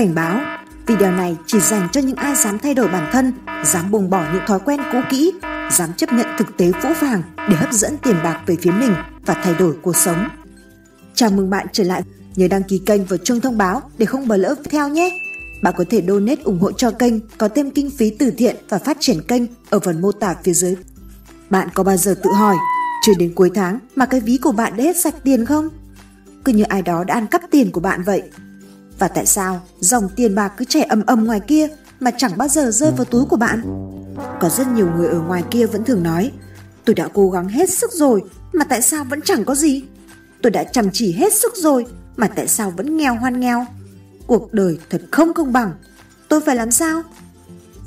Cảnh báo, video này chỉ dành cho những ai dám thay đổi bản thân, dám buông bỏ những thói quen cũ kỹ, dám chấp nhận thực tế phũ phàng để hấp dẫn tiền bạc về phía mình và thay đổi cuộc sống. Chào mừng bạn trở lại, nhớ đăng ký kênh và chuông thông báo để không bỏ lỡ theo nhé. Bạn có thể donate ủng hộ cho kênh, có thêm kinh phí từ thiện và phát triển kênh ở phần mô tả phía dưới. Bạn có bao giờ tự hỏi, chưa đến cuối tháng mà cái ví của bạn đã hết sạch tiền không? Cứ như ai đó đã ăn cắp tiền của bạn vậy. Và tại sao dòng tiền bạc cứ chảy ầm ầm ngoài kia mà chẳng bao giờ rơi vào túi của bạn? Có rất nhiều người ở ngoài kia vẫn thường nói, tôi đã cố gắng hết sức rồi mà tại sao vẫn chẳng có gì? Tôi đã chăm chỉ hết sức rồi mà tại sao vẫn nghèo hoan nghèo? Cuộc đời thật không công bằng. Tôi phải làm sao?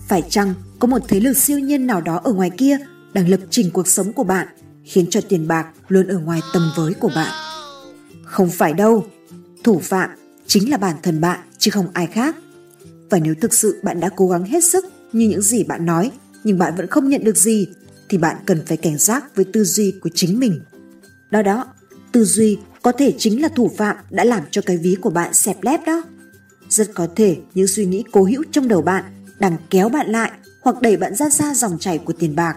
Phải chăng có một thế lực siêu nhiên nào đó ở ngoài kia đang lập trình cuộc sống của bạn khiến cho tiền bạc luôn ở ngoài tầm với của bạn? Không phải đâu. Thủ phạm chính là bản thân bạn chứ không ai khác. Và nếu thực sự bạn đã cố gắng hết sức như những gì bạn nói nhưng bạn vẫn không nhận được gì thì bạn cần phải cảnh giác với tư duy của chính mình. Đó đó, tư duy có thể chính là thủ phạm đã làm cho cái ví của bạn xẹp lép đó. Rất có thể những suy nghĩ cố hữu trong đầu bạn đang kéo bạn lại hoặc đẩy bạn ra xa dòng chảy của tiền bạc.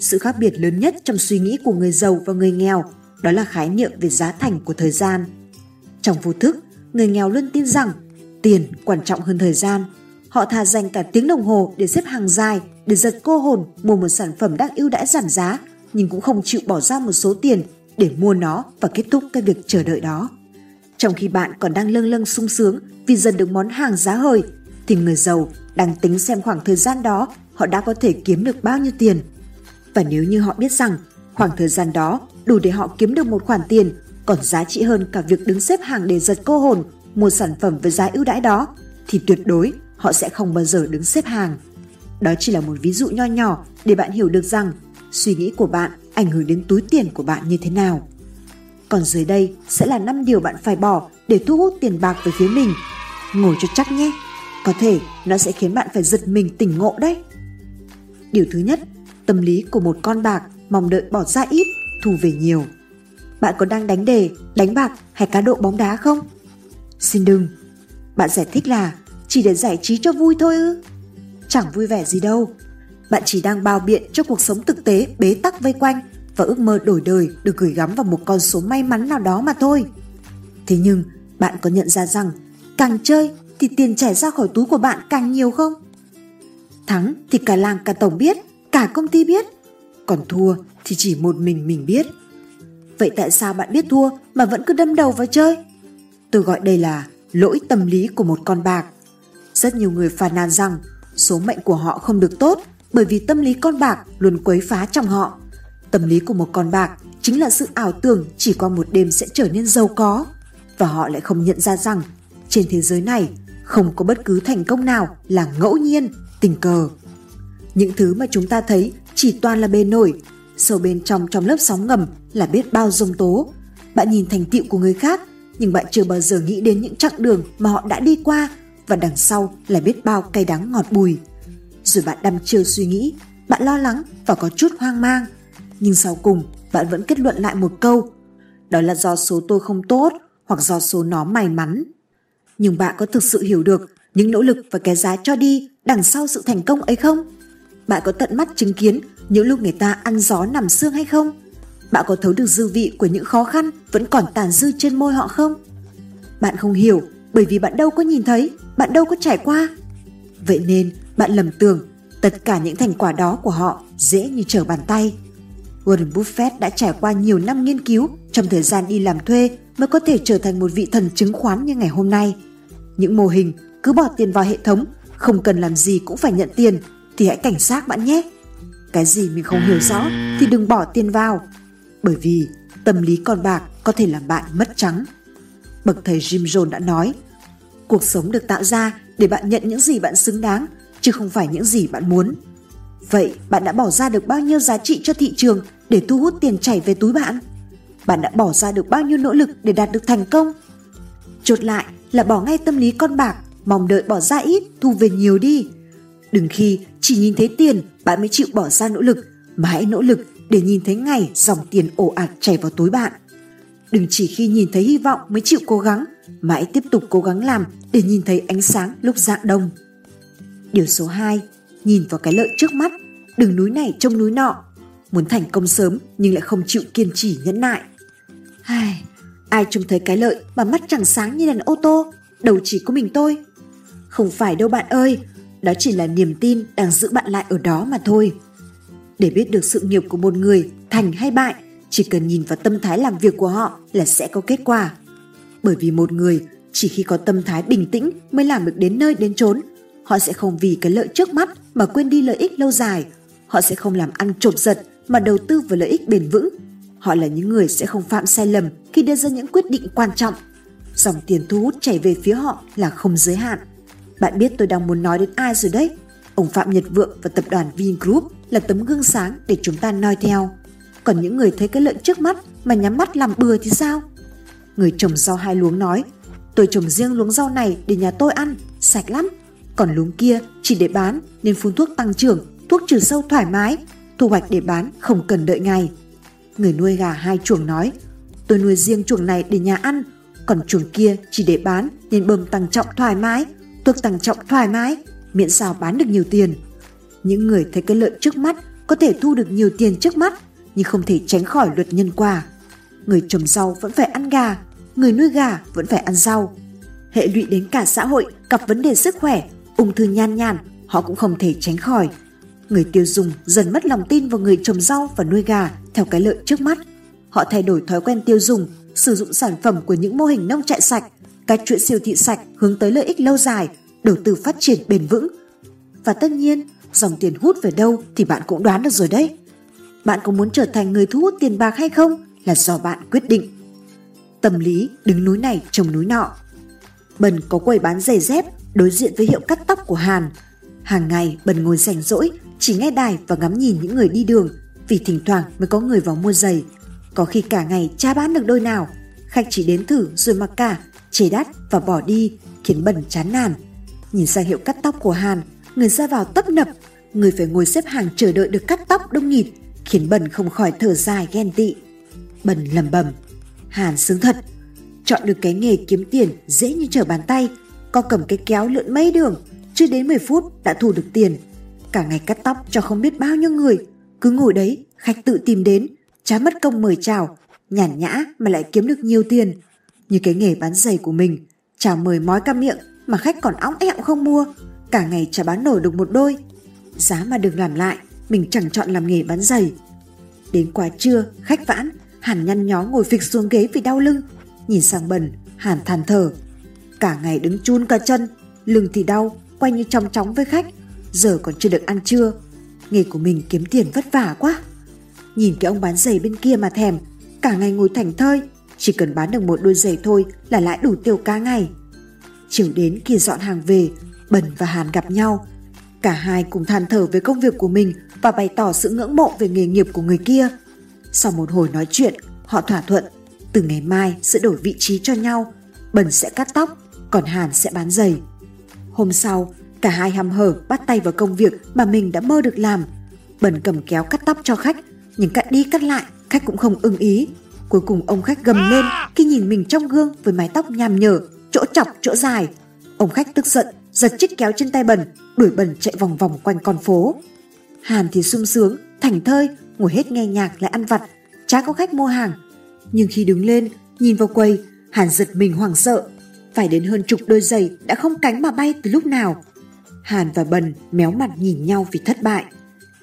Sự khác biệt lớn nhất trong suy nghĩ của người giàu và người nghèo đó là khái niệm về giá thành của thời gian. Trong vô thức, người nghèo luôn tin rằng tiền quan trọng hơn thời gian. Họ thà dành cả tiếng đồng hồ để xếp hàng dài, để giật cô hồn mua một sản phẩm đang ưu đãi giảm giá, nhưng cũng không chịu bỏ ra một số tiền để mua nó và kết thúc cái việc chờ đợi đó. Trong khi bạn còn đang lâng lâng sung sướng vì dần được món hàng giá hời, thì người giàu đang tính xem khoảng thời gian đó họ đã có thể kiếm được bao nhiêu tiền. Và nếu như họ biết rằng khoảng thời gian đó đủ để họ kiếm được một khoản tiền còn giá trị hơn cả việc đứng xếp hàng để giật cô hồn mua sản phẩm với giá ưu đãi đó thì tuyệt đối họ sẽ không bao giờ đứng xếp hàng. Đó chỉ là một ví dụ nho nhỏ để bạn hiểu được rằng suy nghĩ của bạn ảnh hưởng đến túi tiền của bạn như thế nào. Còn dưới đây sẽ là 5 điều bạn phải bỏ để thu hút tiền bạc về phía mình. Ngồi cho chắc nhé, có thể nó sẽ khiến bạn phải giật mình tỉnh ngộ đấy. Điều thứ nhất, tâm lý của một con bạc mong đợi bỏ ra ít, thu về nhiều. Bạn có đang đánh đề, đánh bạc hay cá độ bóng đá không? Xin đừng. Bạn giải thích là chỉ để giải trí cho vui thôi ư? Chẳng vui vẻ gì đâu. Bạn chỉ đang bao biện cho cuộc sống thực tế bế tắc vây quanh và ước mơ đổi đời được gửi gắm vào một con số may mắn nào đó mà thôi. Thế nhưng, bạn có nhận ra rằng càng chơi thì tiền chảy ra khỏi túi của bạn càng nhiều không? Thắng thì cả làng cả tổng biết, cả công ty biết. Còn thua thì chỉ một mình mình biết. Vậy tại sao bạn biết thua mà vẫn cứ đâm đầu vào chơi? Tôi gọi đây là lỗi tâm lý của một con bạc. Rất nhiều người phàn nàn rằng số mệnh của họ không được tốt bởi vì tâm lý con bạc luôn quấy phá trong họ. Tâm lý của một con bạc chính là sự ảo tưởng chỉ qua một đêm sẽ trở nên giàu có và họ lại không nhận ra rằng trên thế giới này không có bất cứ thành công nào là ngẫu nhiên, tình cờ. Những thứ mà chúng ta thấy chỉ toàn là bề nổi, sâu bên trong trong lớp sóng ngầm là biết bao dông tố. Bạn nhìn thành tựu của người khác nhưng bạn chưa bao giờ nghĩ đến những chặng đường mà họ đã đi qua và đằng sau là biết bao cay đắng ngọt bùi. Rồi bạn đăm chiêu suy nghĩ, bạn lo lắng và có chút hoang mang. Nhưng sau cùng, bạn vẫn kết luận lại một câu, đó là do số tôi không tốt hoặc do số nó may mắn. Nhưng bạn có thực sự hiểu được những nỗ lực và cái giá cho đi đằng sau sự thành công ấy không? Bạn có tận mắt chứng kiến những lúc người ta ăn gió nằm xương hay không? Bạn có thấu được dư vị của những khó khăn vẫn còn tàn dư trên môi họ không? Bạn không hiểu bởi vì bạn đâu có nhìn thấy, bạn đâu có trải qua. Vậy nên bạn lầm tưởng tất cả những thành quả đó của họ dễ như trở bàn tay. Warren Buffett đã trải qua nhiều năm nghiên cứu trong thời gian đi làm thuê mới có thể trở thành một vị thần chứng khoán như ngày hôm nay. Những mô hình cứ bỏ tiền vào hệ thống, không cần làm gì cũng phải nhận tiền thì hãy cảnh giác bạn nhé. Cái gì mình không hiểu rõ thì đừng bỏ tiền vào, bởi vì tâm lý con bạc có thể làm bạn mất trắng. Bậc thầy Jim Jones đã nói, cuộc sống được tạo ra để bạn nhận những gì bạn xứng đáng, chứ không phải những gì bạn muốn. Vậy bạn đã bỏ ra được bao nhiêu giá trị cho thị trường để thu hút tiền chảy về túi bạn? Bạn đã bỏ ra được bao nhiêu nỗ lực để đạt được thành công? Chốt lại là bỏ ngay tâm lý con bạc, mong đợi bỏ ra ít, thu về nhiều đi. Đừng khi chỉ nhìn thấy tiền bạn mới chịu bỏ ra nỗ lực, mà hãy nỗ lực để nhìn thấy ngày dòng tiền ồ ạt chảy vào túi bạn. Đừng chỉ khi nhìn thấy hy vọng mới chịu cố gắng, mà hãy tiếp tục cố gắng làm để nhìn thấy ánh sáng lúc dạng đông. Điều số 2, nhìn vào cái lợi trước mắt, đừng núi này trông núi nọ. Muốn thành công sớm nhưng lại không chịu kiên trì nhẫn nại. Ai, ai trông thấy cái lợi mà mắt chẳng sáng như đèn ô tô, đầu chỉ có mình tôi. Không phải đâu bạn ơi, đó chỉ là niềm tin đang giữ bạn lại ở đó mà thôi. Để biết được sự nghiệp của một người thành hay bại, chỉ cần nhìn vào tâm thái làm việc của họ là sẽ có kết quả. Bởi vì một người chỉ khi có tâm thái bình tĩnh mới làm được đến nơi đến chốn. Họ sẽ không vì cái lợi trước mắt mà quên đi lợi ích lâu dài. Họ sẽ không làm ăn chộp giật mà đầu tư vào lợi ích bền vững. Họ là những người sẽ không phạm sai lầm khi đưa ra những quyết định quan trọng. Dòng tiền thu hút chảy về phía họ là không giới hạn. Bạn biết tôi đang muốn nói đến ai rồi đấy. Ông Phạm Nhật Vượng và tập đoàn Vingroup là tấm gương sáng để chúng ta noi theo. Còn những người thấy cái lợi trước mắt mà nhắm mắt làm bừa thì sao? Người trồng rau hai luống nói, tôi trồng riêng luống rau này để nhà tôi ăn, sạch lắm. Còn luống kia chỉ để bán nên phun thuốc tăng trưởng, thuốc trừ sâu thoải mái, thu hoạch để bán không cần đợi ngày. Người nuôi gà hai chuồng nói, tôi nuôi riêng chuồng này để nhà ăn, còn chuồng kia chỉ để bán nên bơm tăng trọng thoải mái, thuốc tăng trọng thoải mái, miễn sao bán được nhiều tiền. Những người thấy cái lợi trước mắt có thể thu được nhiều tiền trước mắt nhưng không thể tránh khỏi luật nhân quả. Người trồng rau vẫn phải ăn gà, người nuôi gà vẫn phải ăn rau. Hệ lụy đến cả xã hội gặp vấn đề sức khỏe, ung thư nhan nhản, họ cũng không thể tránh khỏi. Người tiêu dùng dần mất lòng tin vào người trồng rau và nuôi gà theo cái lợi trước mắt. Họ thay đổi thói quen tiêu dùng, sử dụng sản phẩm của những mô hình nông trại sạch, cách chuỗi siêu thị sạch hướng tới lợi ích lâu dài, đầu tư phát triển bền vững. Và tất nhiên, dòng tiền hút về đâu thì bạn cũng đoán được rồi đấy. Bạn có muốn trở thành người thu hút tiền bạc hay không là do bạn quyết định. Tâm lý đứng núi này trồng núi nọ. Bần có quầy bán giày dép đối diện với hiệu cắt tóc của Hàn. Hàng ngày Bần ngồi rảnh rỗi, chỉ nghe đài và ngắm nhìn những người đi đường vì thỉnh thoảng mới có người vào mua giày. Có khi cả ngày cha bán được đôi nào, khách chỉ đến thử rồi mặc cả, chê đắt và bỏ đi, khiến Bần chán nản. Nhìn sang hiệu cắt tóc của Hàn, người ra vào tấp nập, người phải ngồi xếp hàng chờ đợi được cắt tóc đông nghịt, khiến Bần không khỏi thở dài ghen tị. Bần lầm bầm, Hàn sướng thật, chọn được cái nghề kiếm tiền dễ như trở bàn tay, con cầm cái kéo lượn mấy đường, chưa đến 10 phút đã thu được tiền. Cả ngày cắt tóc cho không biết bao nhiêu người, cứ ngồi đấy, khách tự tìm đến, chả mất công mời chào, nhàn nhã mà lại kiếm được nhiều tiền. Như cái nghề bán giày của mình, chào mời mói cam miệng mà khách còn óng ẹo không mua, cả ngày chả bán nổi được một đôi. Giá mà đừng làm lại, mình chẳng chọn làm nghề bán giày. Đến quá trưa, khách vãn, Hàn nhăn nhó ngồi phịch xuống ghế vì đau lưng. Nhìn sang bần, Hàn than thở. Cả ngày đứng chun cả chân, lưng thì đau, quay như trong chóng với khách. Giờ còn chưa được ăn trưa. Nghề của mình kiếm tiền vất vả quá. Nhìn cái ông bán giày bên kia mà thèm, cả ngày ngồi thảnh thơi, chỉ cần bán được một đôi giày thôi là lãi đủ tiêu cá ngày. Chiều đến khi dọn hàng về, Bần và Hàn gặp nhau. Cả hai cùng than thở về công việc của mình và bày tỏ sự ngưỡng mộ về nghề nghiệp của người kia. Sau một hồi nói chuyện, họ thỏa thuận từ ngày mai sẽ đổi vị trí cho nhau. Bần sẽ cắt tóc, còn Hàn sẽ bán giày. Hôm sau, cả hai hăm hở bắt tay vào công việc mà mình đã mơ được làm. Bần cầm kéo cắt tóc cho khách, nhưng cắt đi cắt lại, khách cũng không ưng ý. Cuối cùng ông khách gầm lên khi nhìn mình trong gương với mái tóc nhàm nhở, chỗ chọc chỗ dài. Ông khách tức giận, giật chiếc kéo trên tay bần, đuổi bần chạy vòng vòng quanh con phố. Hàn thì sung sướng, thành thơi, ngồi hết nghe nhạc lại ăn vặt, chả có khách mua hàng. Nhưng khi đứng lên, nhìn vào quầy, Hàn giật mình hoảng sợ. Phải đến hơn chục đôi giày đã không cánh mà bay từ lúc nào. Hàn và Bần méo mặt nhìn nhau vì thất bại.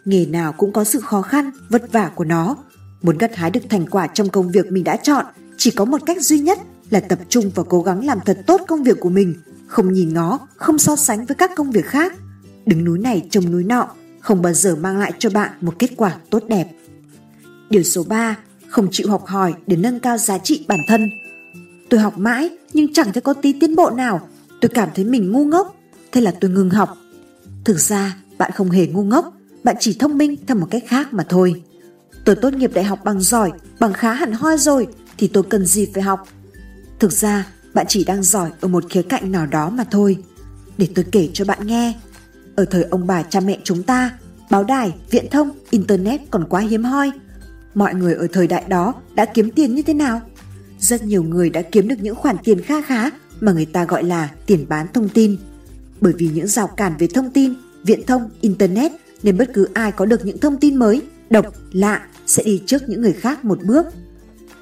Nghề nào cũng có sự khó khăn, vất vả của nó. Muốn gặt hái được thành quả trong công việc mình đã chọn, chỉ có một cách duy nhất là tập trung và cố gắng làm thật tốt công việc của mình, không nhìn nó, không so sánh với các công việc khác. Đứng núi này trông núi nọ, không bao giờ mang lại cho bạn một kết quả tốt đẹp. Điều số 3, không chịu học hỏi để nâng cao giá trị bản thân. Tôi học mãi nhưng chẳng thấy có tí tiến bộ nào. Tôi cảm thấy mình ngu ngốc, thế là tôi ngừng học. Thực ra, bạn không hề ngu ngốc, bạn chỉ thông minh theo một cách khác mà thôi. Tôi tốt nghiệp đại học bằng giỏi, bằng khá hẳn hoi rồi, thì tôi cần gì phải học. Thực ra, bạn chỉ đang giỏi ở một khía cạnh nào đó mà thôi. Để tôi kể cho bạn nghe, ở thời ông bà cha mẹ chúng ta, báo đài, viễn thông, internet còn quá hiếm hoi. Mọi người ở thời đại đó đã kiếm tiền như thế nào? Rất nhiều người đã kiếm được những khoản tiền kha khá mà người ta gọi là tiền bán thông tin. Bởi vì những rào cản về thông tin, viễn thông, internet nên bất cứ ai có được những thông tin mới, độc, lạ sẽ đi trước những người khác một bước.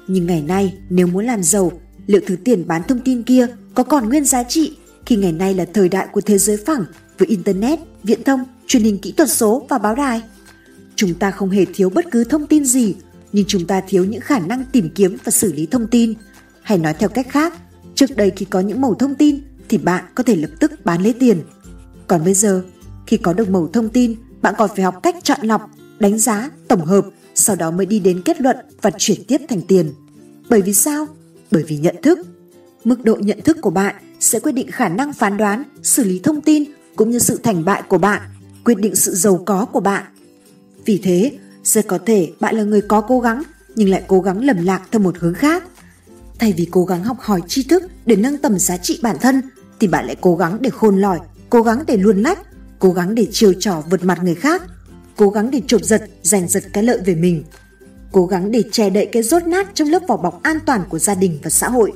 Nhưng ngày nay nếu muốn làm giàu, liệu thứ tiền bán thông tin kia có còn nguyên giá trị khi ngày nay là thời đại của thế giới phẳng với internet, viễn thông, truyền hình kỹ thuật số và báo đài? Chúng ta không hề thiếu bất cứ thông tin gì, nhưng chúng ta thiếu những khả năng tìm kiếm và xử lý thông tin. Hay nói theo cách khác, trước đây khi có những mẩu thông tin thì bạn có thể lập tức bán lấy tiền. Còn bây giờ, khi có được mẩu thông tin, bạn còn phải học cách chọn lọc, đánh giá, tổng hợp, sau đó mới đi đến kết luận và chuyển tiếp thành tiền. Bởi vì sao? Bởi vì nhận thức. Mức độ nhận thức của bạn sẽ quyết định khả năng phán đoán, xử lý thông tin cũng như sự thành bại của bạn, quyết định sự giàu có của bạn. Vì thế, rất có thể bạn là người có cố gắng nhưng lại cố gắng lầm lạc theo một hướng khác. Thay vì cố gắng học hỏi tri thức để nâng tầm giá trị bản thân thì bạn lại cố gắng để khôn lỏi, cố gắng để luồn lách, cố gắng để chiều trò vượt mặt người khác, cố gắng để chộp giật, giành giật cái lợi về mình, cố gắng để che đậy cái rốt nát trong lớp vỏ bọc an toàn của gia đình và xã hội.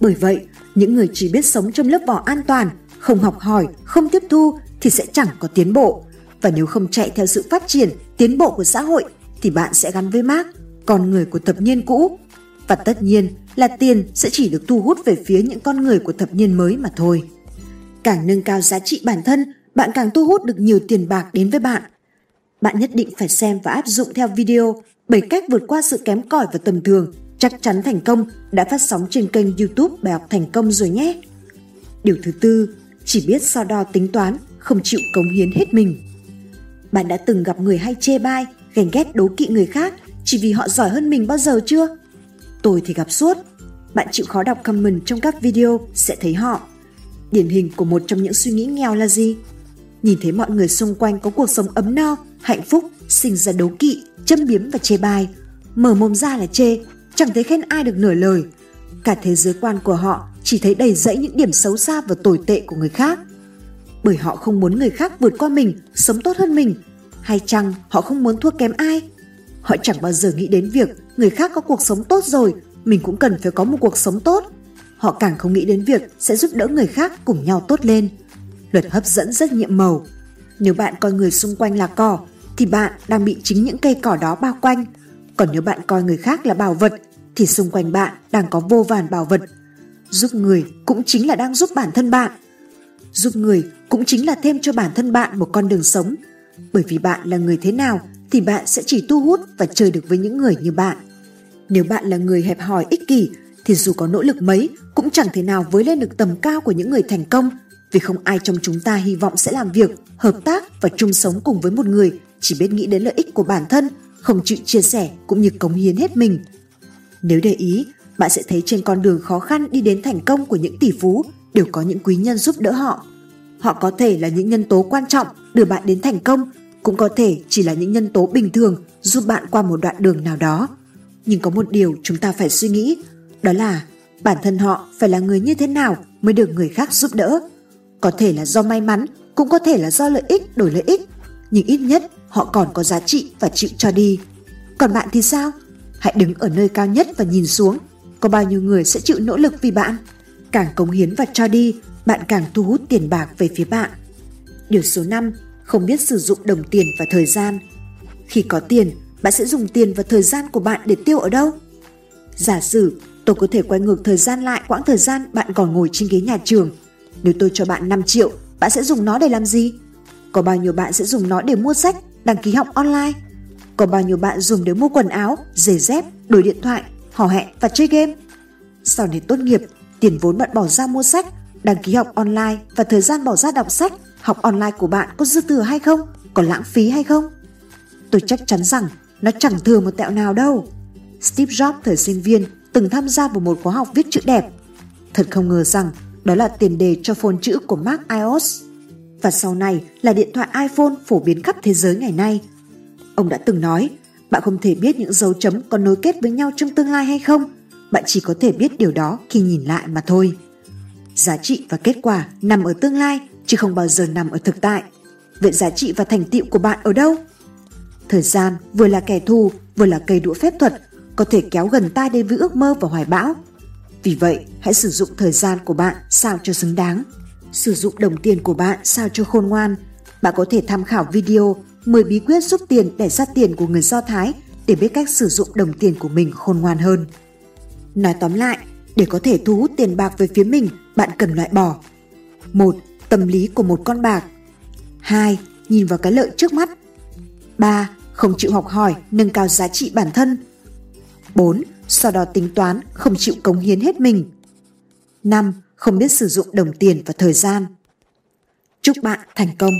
Bởi vậy, những người chỉ biết sống trong lớp vỏ an toàn, không học hỏi, không tiếp thu thì sẽ chẳng có tiến bộ. Và nếu không chạy theo sự phát triển, tiến bộ của xã hội thì bạn sẽ gắn với mác con người của thập niên cũ. Và tất nhiên là tiền sẽ chỉ được thu hút về phía những con người của thập niên mới mà thôi. Càng nâng cao giá trị bản thân, bạn càng thu hút được nhiều tiền bạc đến với bạn. Bạn nhất định phải xem và áp dụng theo video 7 cách vượt qua sự kém cỏi và tầm thường, chắc chắn thành công đã phát sóng trên kênh YouTube Bài học thành công rồi nhé. Điều thứ tư, chỉ biết so đo tính toán, không chịu cống hiến hết mình. Bạn đã từng gặp người hay chê bai, ghen ghét đố kỵ người khác chỉ vì họ giỏi hơn mình bao giờ chưa? Tôi thì gặp suốt. Bạn chịu khó đọc comment trong các video sẽ thấy họ. Điển hình của một trong những suy nghĩ nghèo là gì? Nhìn thấy mọi người xung quanh có cuộc sống ấm no, hạnh phúc, sinh ra đố kỵ, châm biếm và chê bai. Mở mồm ra là chê, chẳng thấy khen ai được nửa lời. Cả thế giới quan của họ chỉ thấy đầy rẫy những điểm xấu xa và tồi tệ của người khác. Bởi họ không muốn người khác vượt qua mình, sống tốt hơn mình. Hay chăng họ không muốn thua kém ai? Họ chẳng bao giờ nghĩ đến việc người khác có cuộc sống tốt rồi, mình cũng cần phải có một cuộc sống tốt. Họ càng không nghĩ đến việc sẽ giúp đỡ người khác cùng nhau tốt lên. Luật hấp dẫn rất nhiệm màu. Nếu bạn coi người xung quanh là cỏ, thì bạn đang bị chính những cây cỏ đó bao quanh. Còn nếu bạn coi người khác là bảo vật, thì xung quanh bạn đang có vô vàn bảo vật. Giúp người cũng chính là đang giúp bản thân bạn. Giúp người cũng chính là thêm cho bản thân bạn một con đường sống. Bởi vì bạn là người thế nào thì bạn sẽ chỉ thu hút và chơi được với những người như bạn. Nếu bạn là người hẹp hòi ích kỷ thì dù có nỗ lực mấy cũng chẳng thể nào với lên được tầm cao của những người thành công vì không ai trong chúng ta hy vọng sẽ làm việc, hợp tác và chung sống cùng với một người chỉ biết nghĩ đến lợi ích của bản thân, không chịu chia sẻ cũng như cống hiến hết mình. Nếu để ý, bạn sẽ thấy trên con đường khó khăn đi đến thành công của những tỷ phú đều có những quý nhân giúp đỡ họ. Họ có thể là những nhân tố quan trọng đưa bạn đến thành công, cũng có thể chỉ là những nhân tố bình thường giúp bạn qua một đoạn đường nào đó. Nhưng có một điều chúng ta phải suy nghĩ, đó là bản thân họ phải là người như thế nào mới được người khác giúp đỡ. Có thể là do may mắn, cũng có thể là do lợi ích đổi lợi ích, nhưng ít nhất họ còn có giá trị và chịu cho đi. Còn bạn thì sao? Hãy đứng ở nơi cao nhất và nhìn xuống, có bao nhiêu người sẽ chịu nỗ lực vì bạn? Càng cống hiến và cho đi, bạn càng thu hút tiền bạc về phía bạn. Điều số 5, không biết sử dụng đồng tiền và thời gian. Khi có tiền, bạn sẽ dùng tiền và thời gian của bạn để tiêu ở đâu? Giả sử tôi có thể quay ngược thời gian lại quãng thời gian bạn còn ngồi trên ghế nhà trường. Nếu tôi cho bạn 5 triệu, bạn sẽ dùng nó để làm gì? Có bao nhiêu bạn sẽ dùng nó để mua sách, đăng ký học online? Có bao nhiêu bạn dùng để mua quần áo, giày dép, đổi điện thoại, hò hẹn và chơi game? Sau này tốt nghiệp, tiền vốn bạn bỏ ra mua sách, đăng ký học online và thời gian bỏ ra đọc sách, học online của bạn có dư thừa hay không? Có lãng phí hay không? Tôi chắc chắn rằng nó chẳng thừa một tẹo nào đâu. Steve Jobs thời sinh viên từng tham gia vào một khóa học viết chữ đẹp. Thật không ngờ rằng đó là tiền đề cho phone chữ của Mac iOS và sau này là điện thoại iPhone phổ biến khắp thế giới ngày nay. Ông đã từng nói, bạn không thể biết những dấu chấm có nối kết với nhau trong tương lai hay không, bạn chỉ có thể biết điều đó khi nhìn lại mà thôi. Giá trị và kết quả nằm ở tương lai chứ không bao giờ nằm ở thực tại. Vậy giá trị và thành tựu của bạn ở đâu? Thời gian vừa là kẻ thù, vừa là cây đũa phép thuật, có thể kéo gần ta đến với ước mơ và hoài bão. Vì vậy, hãy sử dụng thời gian của bạn sao cho xứng đáng. Sử dụng đồng tiền của bạn sao cho khôn ngoan. Bạn có thể tham khảo video 10 bí quyết giúp tiền để ra tiền của người Do Thái để biết cách sử dụng đồng tiền của mình khôn ngoan hơn. Nói tóm lại, để có thể thu hút tiền bạc về phía mình, bạn cần loại bỏ. một Tâm lý của một con bạc. 2. Nhìn vào cái lợi trước mắt. 3. Không chịu học hỏi, nâng cao giá trị bản thân. 4. Sau đó tính toán, không chịu cống hiến hết mình. 5. Không biết sử dụng đồng tiền và thời gian. Chúc bạn thành công!